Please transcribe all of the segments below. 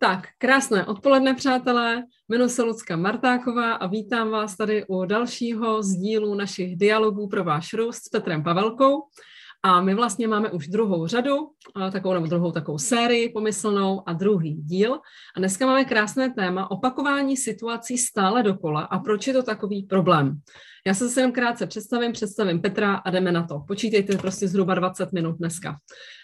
Tak, krásné odpoledne, přátelé. Jmenuji se Lucka Martáková a vítám vás tady u dalšího z dílu našich dialogů pro váš růst s Petrem Pavelkou. A my vlastně máme už druhou řadu, takovou nebo druhou takovou sérii pomyslnou a druhý díl. A dneska máme krásné téma opakování situací stále dokola a proč je to takový problém. Já se zase jenom krátce představím, představím Petra a jdeme na to. Počítejte prostě zhruba 20 minut dneska.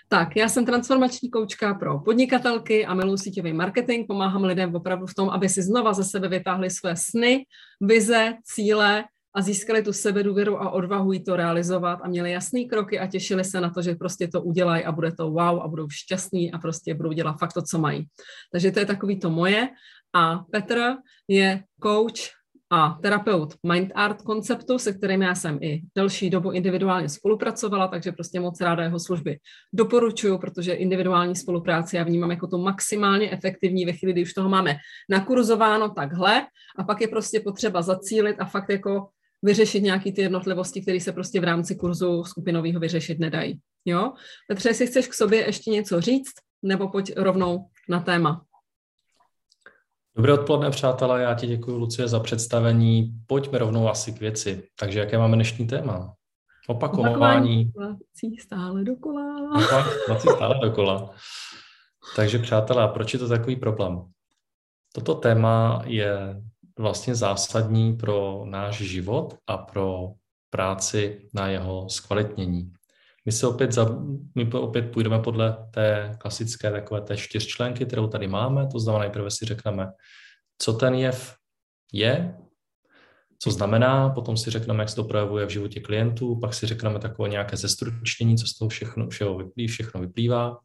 Tak, já jsem transformační koučka pro podnikatelky a miluji síťový marketing. Pomáhám lidem opravdu v tom, aby si znova ze sebe vytáhli své sny, vize, cíle a získali tu sebedůvěru a odvahu jí to realizovat a měli jasný kroky a těšili se na to, že prostě to udělají a bude to wow a budou šťastní a prostě budou dělat fakt to, co mají. Takže to je takový to moje. A Petr je coach a terapeut Mind Art konceptu, se kterým já jsem i delší dobu individuálně spolupracovala, takže prostě moc ráda jeho služby doporučuju, protože individuální spolupráci já vnímám jako to maximálně efektivní ve chvíli, kdy už toho máme nakurzováno takhle a pak je prostě potřeba zacílit a fakt jako vyřešit nějaký ty jednotlivosti, které se prostě v rámci kurzu skupinového vyřešit nedají. Jo? Petře, jestli chceš k sobě ještě něco říct, nebo pojď rovnou na téma. Dobré odpoledne, přátelé, já ti děkuji, Lucie, za představení. Pojďme rovnou asi k věci. Takže jaké máme dnešní téma? Opakování. Opakování stále dokola. Opakování stále dokola. Takže přátelé, proč je to takový problém? Toto téma je vlastně zásadní pro náš život a pro práci na jeho zkvalitnění. My se opět, za, my opět půjdeme podle té klasické takové té čtyřčlenky, kterou tady máme, to znamená nejprve si řekneme, co ten jev je, co znamená, potom si řekneme, jak se to projevuje v životě klientů, pak si řekneme takové nějaké zestručnění, co z toho všechno, všeho vyplývá, všechno vyplývá.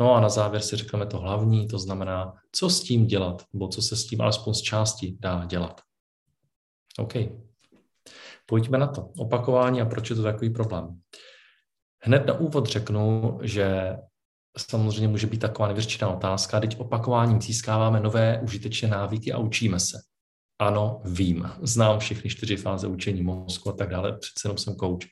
No a na závěr si řekneme to hlavní, to znamená, co s tím dělat, nebo co se s tím alespoň z části dá dělat. OK. Pojďme na to. Opakování a proč je to takový problém. Hned na úvod řeknu, že samozřejmě může být taková nevyřčená otázka, teď opakováním získáváme nové užitečné návyky a učíme se. Ano, vím, znám všechny čtyři fáze učení mozku a tak dále, přece jenom jsem coach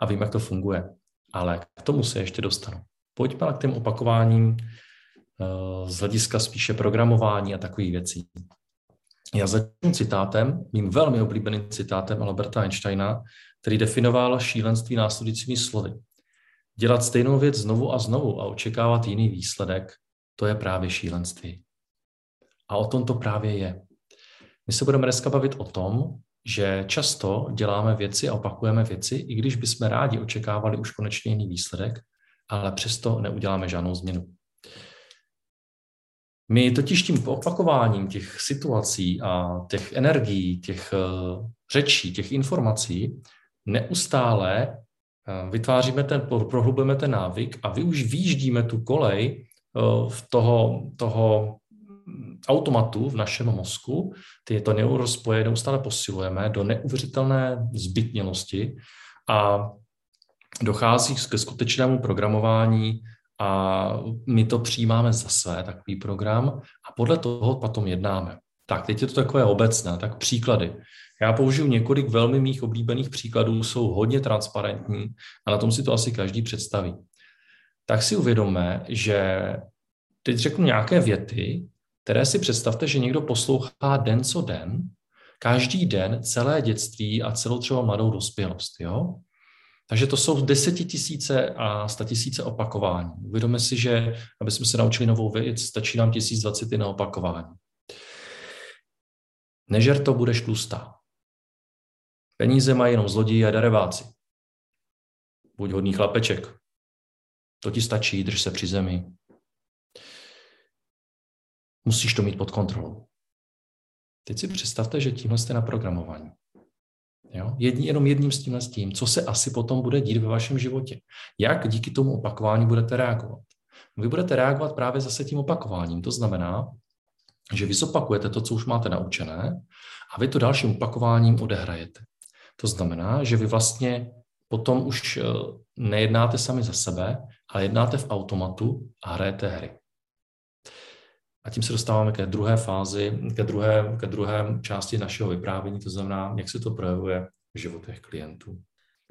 a vím, jak to funguje. Ale k tomu se ještě dostanu. Pojďme k těm opakováním eh, z hlediska spíše programování a takových věcí. Já začnu citátem, mým velmi oblíbeným citátem Alberta Einsteina, který definoval šílenství následujícími slovy. Dělat stejnou věc znovu a znovu a očekávat jiný výsledek, to je právě šílenství. A o tom to právě je. My se budeme dneska bavit o tom, že často děláme věci a opakujeme věci, i když bychom rádi očekávali už konečně jiný výsledek, ale přesto neuděláme žádnou změnu. My totiž tím opakováním těch situací a těch energií, těch eh, řečí, těch informací neustále eh, vytváříme ten, prohlubujeme ten návyk a vy už výjíždíme tu kolej eh, v toho, toho automatu v našem mozku, tyto neurospoje neustále posilujeme do neuvěřitelné zbytnělosti a dochází ke skutečnému programování a my to přijímáme za své, takový program, a podle toho potom jednáme. Tak, teď je to takové obecné, tak příklady. Já použiju několik velmi mých oblíbených příkladů, jsou hodně transparentní a na tom si to asi každý představí. Tak si uvědomme, že teď řeknu nějaké věty, které si představte, že někdo poslouchá den co den, každý den celé dětství a celou třeba mladou dospělost. Jo? Takže to jsou desetitisíce a statisíce opakování. Uvědomme si, že aby jsme se naučili novou věc, stačí nám 1020 na opakování. Nežer to, budeš tlustá. Peníze mají jenom zloději a dareváci. Buď hodný chlapeček. To ti stačí, drž se při zemi. Musíš to mít pod kontrolou. Teď si představte, že tímhle jste naprogramovaní. Jo? Jedni, jenom jedním s tímhle s tím, co se asi potom bude dít ve vašem životě. Jak díky tomu opakování budete reagovat. Vy budete reagovat právě zase tím opakováním. To znamená, že vy zopakujete to, co už máte naučené a vy to dalším opakováním odehrajete. To znamená, že vy vlastně potom už eh, nejednáte sami za sebe, ale jednáte v automatu a hrajete hry. A tím se dostáváme ke druhé fázi, ke druhé, ke druhé části našeho vyprávění, to znamená, jak se to projevuje v životech klientů.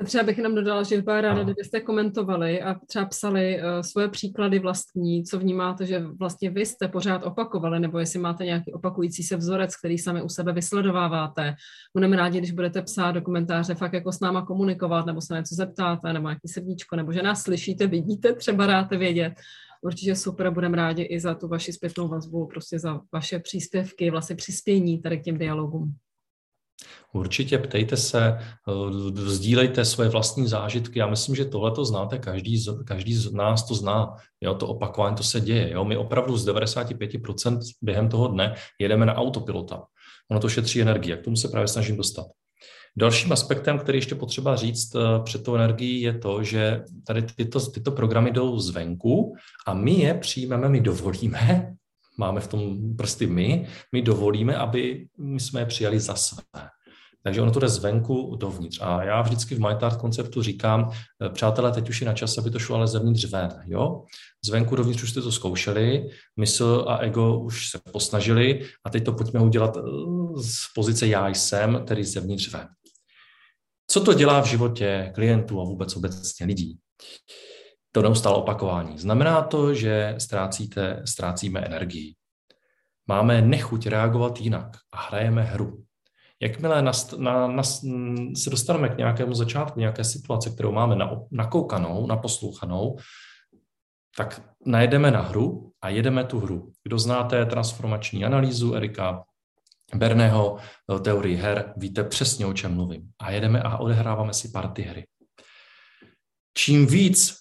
Třeba bych jenom dodala, že bych byla ráda, kdybyste komentovali a třeba psali uh, svoje příklady vlastní, co vnímáte, že vlastně vy jste pořád opakovali, nebo jestli máte nějaký opakující se vzorec, který sami u sebe vysledováváte. Budeme rádi, když budete psát do komentáře, fakt jako s náma komunikovat, nebo se něco zeptáte, nebo nějaký srdíčko, nebo že nás slyšíte, vidíte, třeba dáte vědět. Určitě super, budeme rádi i za tu vaši zpětnou vazbu, prostě za vaše příspěvky, vlastně přispění tady k těm dialogům. Určitě ptejte se, eh, sdílejte svoje vlastní zážitky. Já myslím, že tohle to znáte, každý z, každý z nás to zná. Jo, to opakování, to se děje. Jo. My opravdu z 95% během toho dne jedeme na autopilota. Ono to šetří energii, k tomu se právě snažím dostat. Dalším aspektem, který ještě potřeba říct eh, před tou energií, je to, že tady tyto, tyto programy jdou zvenku a my je přijmeme, my dovolíme, máme v tom prsty my, my dovolíme, aby my jsme je přijali za své. Takže ono to jde zvenku dovnitř. A já vždycky v MyTart konceptu říkám, eh, přátelé, teď už je na čas, aby to šlo ale zevnitř ven. Jo? Zvenku dovnitř už jste to zkoušeli, mysl a ego už se posnažili a teď to pojďme udělat eh, z pozice já jsem, tedy zevnitř ven. Co to dělá v životě klientů a vůbec obecně lidí? To neustále opakování. Znamená to, že ztrácíte, ztrácíme energii. Máme nechuť reagovat jinak a hrajeme hru. Jakmile na, na, na, se dostaneme k nějakému začátku, nějaké situace, kterou máme na, nakoukanou, naposlouchanou, tak najedeme na hru a jedeme tu hru. Kdo znáte transformační analýzu Erika Berného eh, teorii her, víte přesně, o čem mluvím. A jedeme a odehráváme si party hry. Čím víc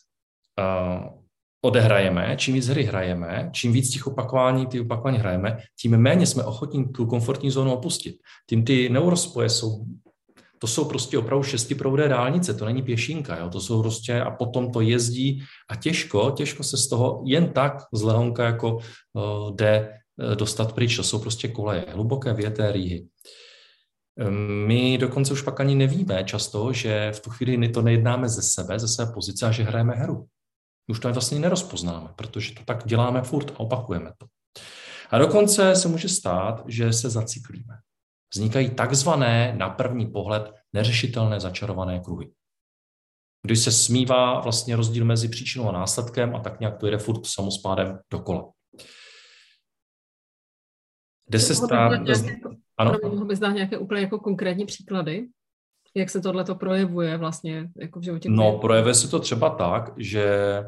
uh, odehrajeme, čím víc hry hrajeme, čím víc těch opakování, ty opakování hrajeme, tím méně jsme ochotní tu komfortní zónu opustit. Tím ty neurospoje jsou, to jsou prostě opravdu šestiproudé dálnice, to není pěšinka, jo? to jsou prostě a potom to jezdí a těžko, těžko se z toho jen tak z lehonka jako uh, jde dostat pryč, to jsou prostě koleje, hluboké věté rýhy. Ehm, my dokonce už pak ani nevíme často, že v tu chvíli to nejednáme ze sebe, ze své pozice a že hrajeme hru. Už to vlastně nerozpoznáme, protože to tak děláme furt a opakujeme to. A dokonce se může stát, že se zacyklíme. Vznikají takzvané, na první pohled, neřešitelné začarované kruhy. Když se smívá vlastně rozdíl mezi příčinou a následkem a tak nějak to jde furt samospádem dokola. Jde se stát... Ano. Mohl bys dát nějaké úplně jako konkrétní příklady? Jak se tohle to projevuje vlastně jako v životě? No, projevuje se to třeba tak, že,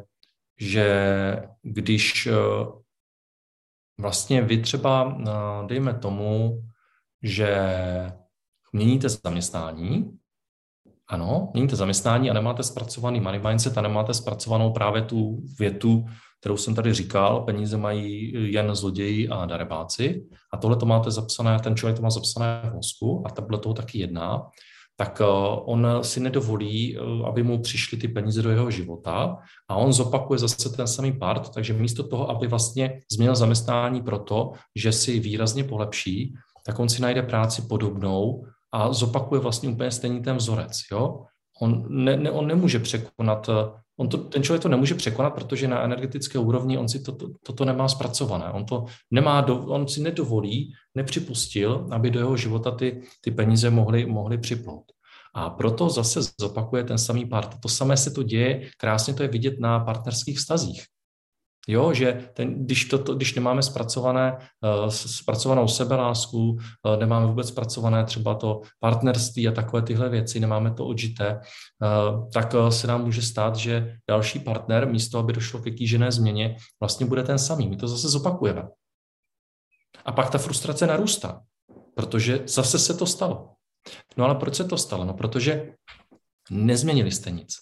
že když eh, vlastně vy třeba, eh, dejme tomu, že měníte zaměstnání, ano, měníte zaměstnání a nemáte zpracovaný money mindset a nemáte zpracovanou právě tu větu, kterou jsem tady říkal, peníze mají jen zloději a darebáci. A tohle to máte zapsané, ten člověk to má zapsané v mozku a takhle toho taky jedná. Tak eh, on si nedovolí, eh, aby mu přišly ty peníze do jeho života a on zopakuje zase ten samý part, takže místo toho, aby vlastně změnil zaměstnání proto, že si výrazně polepší, tak on si najde práci podobnou a zopakuje vlastně úplně stejný ten vzorec. Jo? On, ne, ne, on nemůže překonat, eh, on to, ten člověk to nemůže překonat, protože na energetické úrovni on si to, to, toto nemá zpracované. On, to nemá do, on si nedovolí, nepřipustil, aby do jeho života ty, ty peníze mohly, mohly připlout. A proto zase zopakuje ten samý part. To samé se to děje, krásně to je vidět na partnerských vztazích. Jo, že ten, když, to, to, když nemáme zpracované, uh, zpracovanou sebelásku, uh, nemáme vůbec zpracované třeba to partnerství a takové tyhle věci, nemáme to odžité, uh, tak uh, se nám může stát, že další partner, místo aby došlo k kýžené změně, vlastně bude ten samý. My to zase zopakujeme. A pak ta frustrace narůstá, protože zase se to stalo. No ale proč se to stalo? No protože nezměnili jste nic.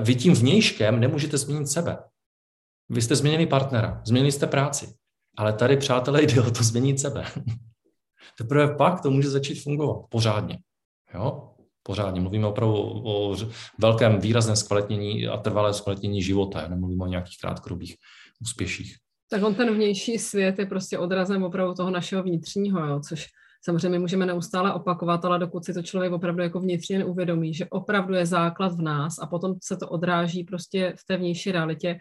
Vy tím vnějškem nemůžete změnit sebe. Vy jste změnili partnera, změnili jste práci, ale tady, přátelé, jde o to změnit sebe. Teprve pak to může začít fungovat pořádně. Jo? Pořádně. Mluvíme opravdu o velkém výrazném zkvalitnění a trvalé zkvalitnění života. Nemluvíme o nějakých krátkodobých úspěších. Tak on ten vnější svět je prostě odrazem opravdu toho našeho vnitřního, jo? což samozřejmě můžeme neustále opakovat, ale dokud si to člověk opravdu jako vnitřně neuvědomí, že opravdu je základ v nás a potom se to odráží prostě v té vnější realitě,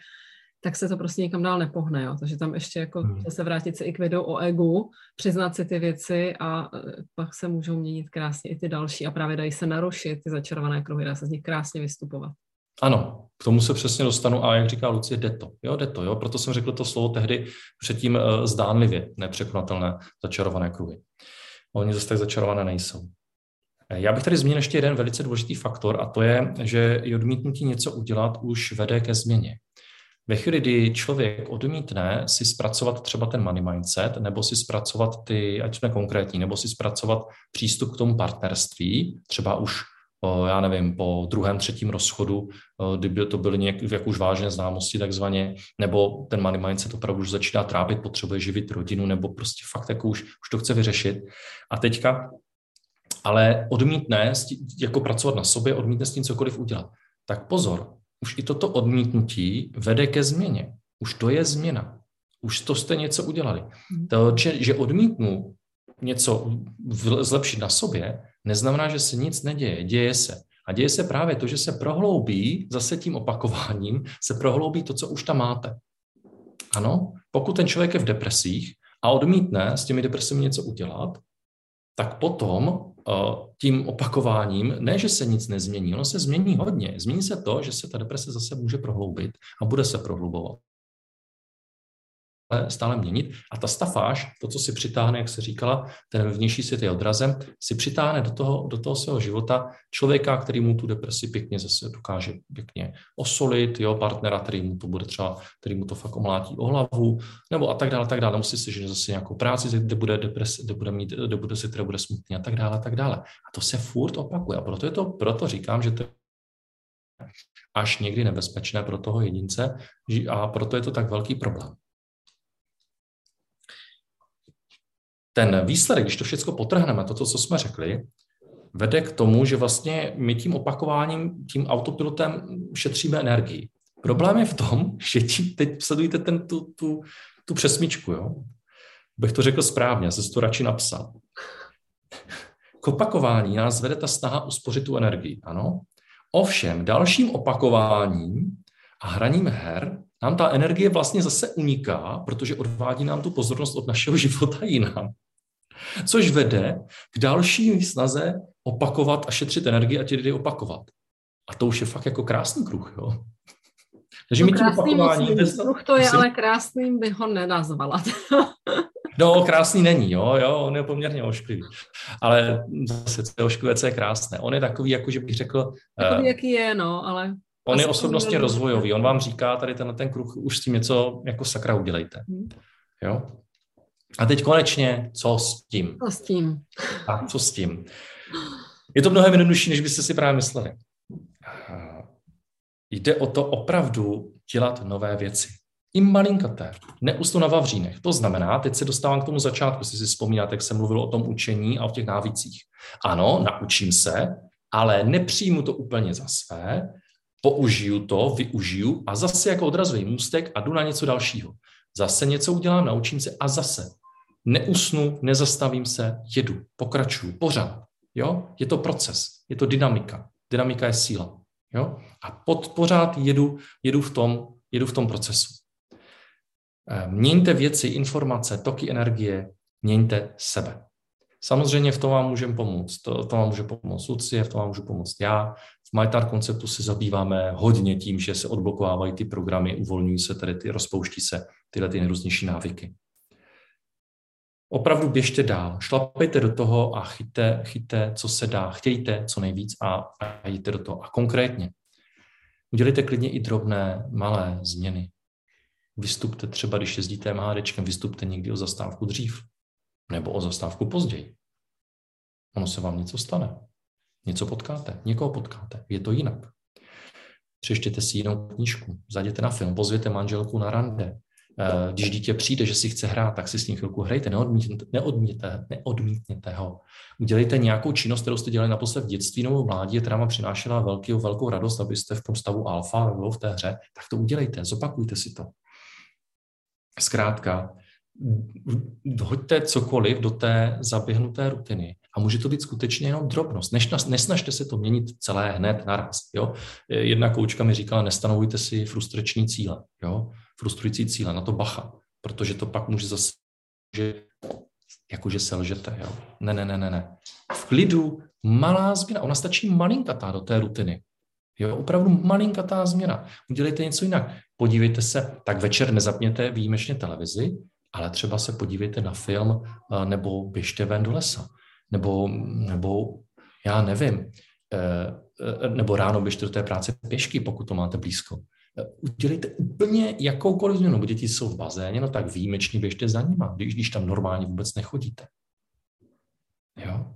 tak se to prostě nikam dál nepohne. Jo? Takže tam ještě jako hmm. se vrátit se i k videu o egu, přiznat si ty věci a e, pak se můžou měnit krásně i ty další a právě dají se narušit ty začarované kruhy, dá se z nich krásně vystupovat. Ano, k tomu se přesně dostanu a jak říká Lucie, jde to. Jo, jde to, jo. Proto jsem řekl to slovo tehdy předtím uh, zdánlivě nepřekonatelné začarované kruhy. Oni zase tak začarované nejsou. Eh, já bych tady zmínil ještě jeden velice důležitý faktor a to je, že i odmítnutí něco udělat už vede ke změně. Ve chvíli, kdy člověk odmítne si zpracovat třeba ten money mindset, nebo si zpracovat ty, ať jsme konkrétní, nebo si zpracovat přístup k tomu partnerství, třeba už já nevím, po druhém, třetím rozchodu, kdyby to byly nějak, jak už vážné známosti takzvaně, nebo ten money mindset opravdu už začíná trápit, potřebuje živit rodinu, nebo prostě fakt jako už, už to chce vyřešit. A teďka ale odmítne jako pracovat na sobě, odmítne s tím cokoliv udělat. Tak pozor, už i toto odmítnutí vede ke změně. Už to je změna. Už to jste něco udělali. Hmm. To, že, že odmítnu něco zlepšit na sobě, neznamená, že se nic neděje. Děje se. A děje se právě to, že se prohloubí, zase tím opakováním, se prohloubí to, co už tam máte. Ano, pokud ten člověk je v depresích a odmítne s těmi depresemi něco udělat, tak potom tím opakováním, ne, že se nic nezmění, ono se změní hodně. Změní se to, že se ta deprese zase může prohloubit a bude se prohlubovat stále měnit. A ta stafáž, to, co si přitáhne, jak se říkala, ten vnější svět je odrazem, si přitáhne do toho, do toho svého života člověka, který mu tu depresi pěkně zase dokáže pěkně osolit, jo, partnera, který mu to bude třeba, který mu to fakt omlátí o hlavu, nebo a tak dále, a tak dále. Nemusí si že zase nějakou práci, kde bude depresi, kde bude mít, kde bude si, bude smutný a tak dále, a tak dále. A to se furt opakuje. A proto je to, proto říkám, že to až někdy nebezpečné pro toho jedince a proto je to tak velký problém. Ten výsledek, když to všechno potrhneme, to, co jsme řekli, vede k tomu, že vlastně my tím opakováním, tím autopilotem šetříme energii. Problém je v tom, že tím teď sledujete ten, tu, tu, tu přesmičku, jo? Bych to řekl správně, se to radši napsal. K opakování nás vede ta snaha uspořit tu energii, ano? Ovšem, dalším opakováním a hraním her nám ta energie vlastně zase uniká, protože odvádí nám tu pozornost od našeho života jinam. Což vede k další snaze opakovat a šetřit energii a ti lidi opakovat. A to už je fakt jako krásný kruh, jo. Takže no, my tím opakování... Bez... Kruh to je, myslím, ale krásným by ho nenazvala. no, krásný není, jo, jo, on je poměrně ošklivý. Ale zase, co je ošklivé, co je krásné. On je takový, jako že bych řekl... Takový, uh, jaký je, no, ale... On je osobnostně rozvojový, on vám říká tady tenhle ten kruh, už s tím něco jako sakra udělejte. Hmm. Jo? A teď konečně, co s tím? Co s tím? A co s tím? Je to mnohem jednodušší, než byste si právě mysleli. Jde o to opravdu dělat nové věci. I malinkaté, neusnu na vavřínech. To znamená, teď se dostávám k tomu začátku, jestli si vzpomínáte, jak jsem mluvil o tom učení a o těch návicích. Ano, naučím se, ale nepřijmu to úplně za své, použiju to, využiju a zase jako odrazový můstek a jdu na něco dalšího. Zase něco udělám, naučím se a zase neusnu, nezastavím se, jedu, pokračuju, pořád. Jo? Je to proces, je to dynamika. Dynamika je síla. Jo? A pod, pořád jedu, jedu, v tom, jedu v tom procesu. Eh, měňte věci, informace, toky energie, měňte sebe. Samozřejmě v tom vám můžeme pomoct. To, to vám může pomoct Lucie, v tom vám můžu pomoct já. V MyTar konceptu se zabýváme hodně tím, že se odblokovávají ty programy, uvolňují se tady ty, rozpouští se tyhle ty nejrůznější návyky opravdu běžte dál, šlapejte do toho a chyťte, chyťte, co se dá, chtějte co nejvíc a, a jděte do toho. A konkrétně, udělejte klidně i drobné, malé změny. Vystupte třeba, když jezdíte MHDčkem, vystupte někdy o zastávku dřív nebo o zastávku později. Ono se vám něco stane. Něco potkáte, někoho potkáte. Je to jinak. Přečtěte si jinou knížku, zajděte na film, pozvěte manželku na rande, když dítě přijde, že si chce hrát, tak si s ním chvilku hrajte, neodmítněte, neodmítněte, neodmítněte ho. Udělejte nějakou činnost, kterou jste dělali naposled v dětství nebo mládí, která vám přinášela velkou, velkou radost, abyste v tom stavu alfa nebo v té hře, tak to udělejte, zopakujte si to. Zkrátka, hoďte cokoliv do té zaběhnuté rutiny a může to být skutečně jenom drobnost. nesnažte se to měnit celé hned naraz. Jo? Jedna koučka mi říkala, nestanovujte si frustrační cíle. Jo? Frustrující cíle, na to bacha, protože to pak může zase, že jakože selžete, jo. Ne, ne, ne, ne, ne. V klidu malá změna, ona stačí malinkatá do té rutiny. Jo, opravdu malinkatá změna. Udělejte něco jinak. Podívejte se, tak večer nezapněte výjimečně televizi, ale třeba se podívejte na film eh, nebo běžte ven do lesa. Nebo, nebo já nevím, eh, eh, nebo ráno běžte do té práce pěšky, pokud to máte blízko. Udělejte úplně jakoukoliv změnu. Děti jsou v bazéně, no tak výjimečně běžte za nima, když, když tam normálně vůbec nechodíte. Jo?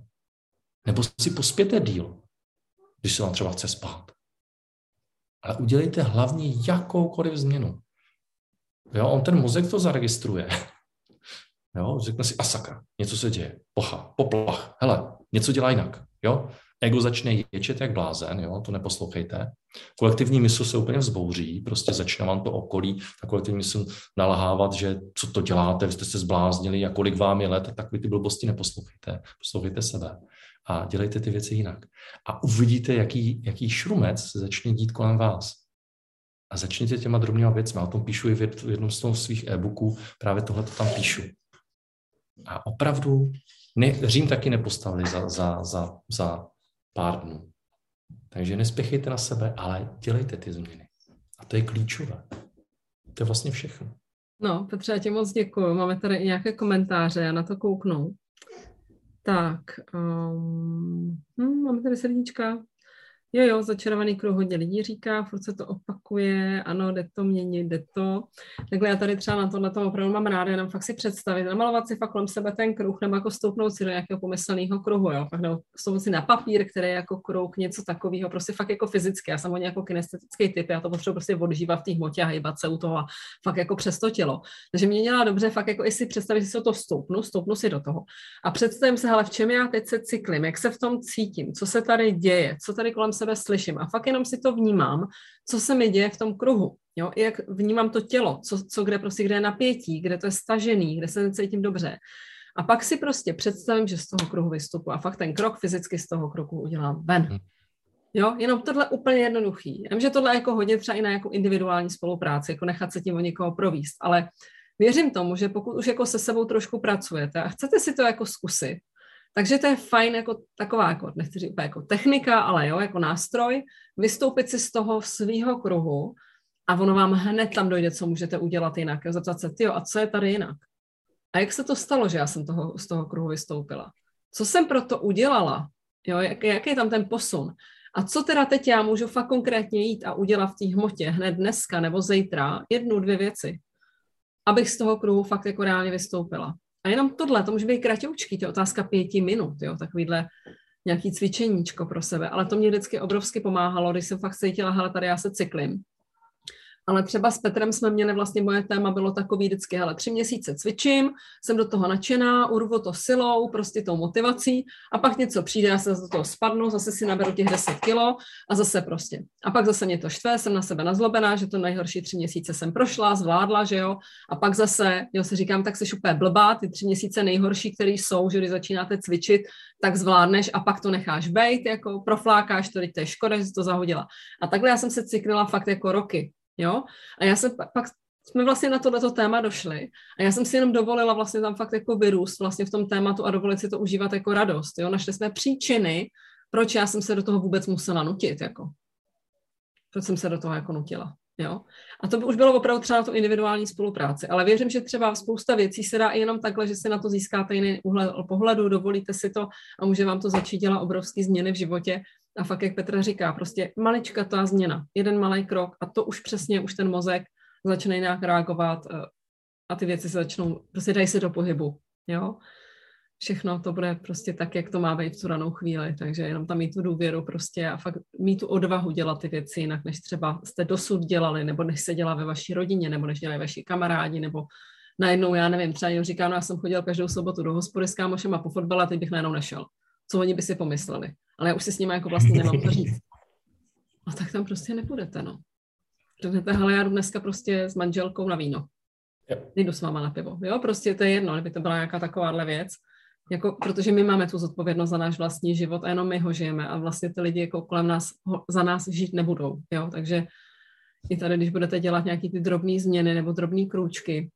Nebo si pospěte díl, když se vám třeba chce spát. Ale udělejte hlavně jakoukoliv změnu. Jo, on ten mozek to zaregistruje. Jo, řekne si, a sakra, něco se děje, pocha, poplach, hele, něco dělá jinak, jo. Ego začne ječet jak blázen, jo, to neposlouchejte. Kolektivní mysl se úplně vzbouří, prostě začne vám to okolí, a kolektivní mysl nalahávat, že co to děláte, vy jste se zbláznili, a kolik vám je let, tak vy ty blbosti neposlouchejte, poslouchejte sebe a dělejte ty věci jinak. A uvidíte, jaký, jaký šrumec se začne dít kolem vás. A začněte těma drobnýma věcmi. O tom píšu i v jednom z svých e-booků, právě tohle to tam píšu. A opravdu ne, Řím taky nepostavili za, za, za, za pár dnů. Takže nespěchejte na sebe, ale dělejte ty změny. A to je klíčové. To je vlastně všechno. No, Petře, já ti moc děkuji. Máme tady i nějaké komentáře, já na to kouknu. Tak, um, hm, máme tady srdíčka. Jo, jo, začarovaný kruh hodně lidí říká, furt se to opakuje, ano, jde to měnit, jde to. Takhle já tady třeba na tohle to opravdu mám ráda, jenom fakt si představit, namalovat si fakt kolem sebe ten kruh, nebo jako stoupnout si do nějakého pomyslného kruhu, jo, fakt nebo stoupnout si na papír, který je jako kruh, něco takového, prostě fakt jako fyzicky, já jsem hodně jako kinestetický typ, já to potřebuji prostě odžívat v té hmotě a hýbat se u toho a fakt jako přes to tělo. Takže mě dělá dobře fakt jako i si představit, že se to stoupnu, stoupnu si do toho a představím se, ale v čem já teď se cyklím, jak se v tom cítím, co se tady děje, co tady kolem sebe slyším a fakt jenom si to vnímám, co se mi děje v tom kruhu. Jo? Jak vnímám to tělo, co, co kde prostě, kde je napětí, kde to je stažený, kde se necítím dobře. A pak si prostě představím, že z toho kruhu vystupu a fakt ten krok fyzicky z toho kroku udělám ven. Hmm. Jo, jenom tohle úplně jednoduchý. Já vím, že tohle je jako hodně třeba i na jako individuální spolupráci, jako nechat se tím o někoho províst, ale věřím tomu, že pokud už jako se sebou trošku pracujete a chcete si to jako zkusit, takže to je fajn jako taková, jako, nechci říct jako technika, ale jo, jako nástroj, vystoupit si z toho svého kruhu a ono vám hned tam dojde, co můžete udělat jinak. Jo, zeptat se, tyjo, a co je tady jinak? A jak se to stalo, že já jsem toho, z toho kruhu vystoupila? Co jsem pro to udělala? Jo, jak, jaký je tam ten posun? A co teda teď já můžu fakt konkrétně jít a udělat v té hmotě hned dneska nebo zítra jednu, dvě věci, abych z toho kruhu fakt jako reálně vystoupila. A jenom tohle, to může být kratoučký, to je otázka pěti minut, jo, takovýhle nějaký cvičeníčko pro sebe, ale to mě vždycky obrovsky pomáhalo, když jsem fakt cítila, hele, tady já se cyklím ale třeba s Petrem jsme měli vlastně moje téma bylo takový vždycky, hele, tři měsíce cvičím, jsem do toho nadšená, urvu to silou, prostě tou motivací a pak něco přijde, já se do toho spadnu, zase si naberu těch 10 kilo a zase prostě. A pak zase mě to štve, jsem na sebe nazlobená, že to nejhorší tři měsíce jsem prošla, zvládla, že jo, a pak zase, jo, se říkám, tak jsi úplně blbá, ty tři měsíce nejhorší, které jsou, že když začínáte cvičit, tak zvládneš a pak to necháš bejt, jako proflákáš to, teď to je škoda, že jsi to zahodila. A takhle já jsem se cyklila fakt jako roky. Jo? A já jsem pak jsme vlastně na tohleto téma došli a já jsem si jenom dovolila vlastně tam fakt jako vyrůst vlastně v tom tématu a dovolit si to užívat jako radost. Jo? Našli jsme příčiny, proč já jsem se do toho vůbec musela nutit. Jako. Proč jsem se do toho jako nutila. Jo? A to by už bylo opravdu třeba na to individuální spolupráci. Ale věřím, že třeba spousta věcí se dá i jenom takhle, že si na to získáte jiný úhel pohledu, dovolíte si to a může vám to začít dělat obrovské změny v životě a fakt, jak Petra říká, prostě malička ta změna, jeden malý krok a to už přesně, už ten mozek začne nějak reagovat eh, a ty věci se začnou, prostě dají se do pohybu, jo. Všechno to bude prostě tak, jak to má být v tu ranou chvíli, takže jenom tam mít tu důvěru prostě a fakt mít tu odvahu dělat ty věci jinak, než třeba jste dosud dělali, nebo než se dělá ve vaší rodině, nebo než dělají vaši kamarádi, nebo najednou, já nevím, třeba někdo říká, no já jsem chodil každou sobotu do hospody s kámošem a po fotbale, teď bych najednou nešel. Co oni by si pomysleli ale já už si s nimi jako vlastně nemám to říct. A tak tam prostě nepůjdete, no. Řeknete, hele, já jdu dneska prostě s manželkou na víno. Jdu s váma na pivo. Jo, prostě to je jedno, kdyby to byla nějaká takováhle věc. Jako, protože my máme tu zodpovědnost za náš vlastní život a jenom my ho žijeme a vlastně ty lidi jako kolem nás ho, za nás žít nebudou. Jo? Takže i tady, když budete dělat nějaký ty drobné změny nebo drobné krůčky,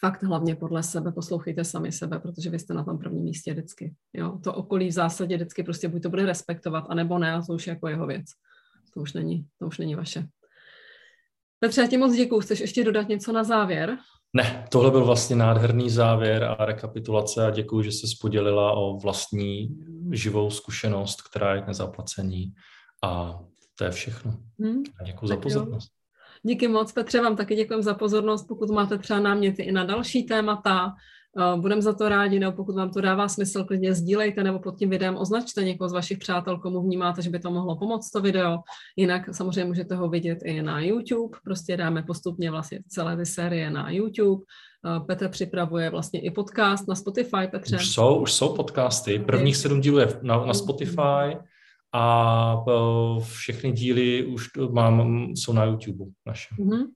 fakt hlavně podle sebe, poslouchejte sami sebe, protože vy jste na tom prvním místě vždycky. Jo? To okolí v zásadě vždycky prostě buď to bude respektovat, anebo ne, a to už je jako jeho věc. To už není, to už není vaše. Petře, já ti moc děkuju. Chceš ještě dodat něco na závěr? Ne, tohle byl vlastně nádherný závěr a rekapitulace a děkuji, že jsi podělila o vlastní živou zkušenost, která je k nezaplacení a to je všechno. Hmm. děkuji za pozornost. Jo. Díky moc, Petře, vám taky děkuji za pozornost. Pokud máte třeba náměty i na další témata, eh, budeme za to rádi, nebo pokud vám to dává smysl, klidně sdílejte, nebo pod tím videem označte někoho z vašich přátel, komu vnímáte, že by to mohlo pomoct to video. Jinak samozřejmě můžete ho vidět i na YouTube, prostě dáme postupně vlastně celé ty série na YouTube. Eh, Petr připravuje vlastně i podcast na Spotify, Petře. Už jsou, už jsou podcasty. Prvních sedm dílů je na, na Spotify, a e, všechny díly už mám, jsou na YouTube naše. Mm-hmm.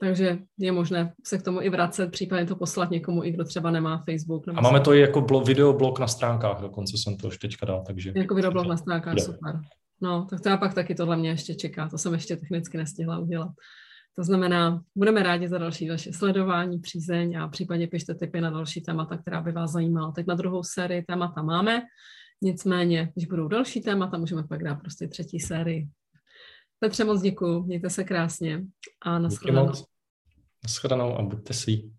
Takže je možné se k tomu i vracet, případně to poslat někomu, i kdo třeba nemá Facebook. Nebo a máme to i jako blo- videoblog na stránkách, dokonce jsem to už teďka dal, takže... Jako videoblog na stránkách, bude. super. No, tak to já pak taky tohle mě ještě čeká, to jsem ještě technicky nestihla udělat. To znamená, budeme rádi za další vaše sledování, přízeň a případně pište tipy na další témata, která by vás zajímala. Teď na druhou sérii témata máme. Nicméně, když budou další témata, můžeme pak dát prostě třetí sérii. Petře, moc děkuji, mějte se krásně a nashledanou. Nashledanou a buďte svý.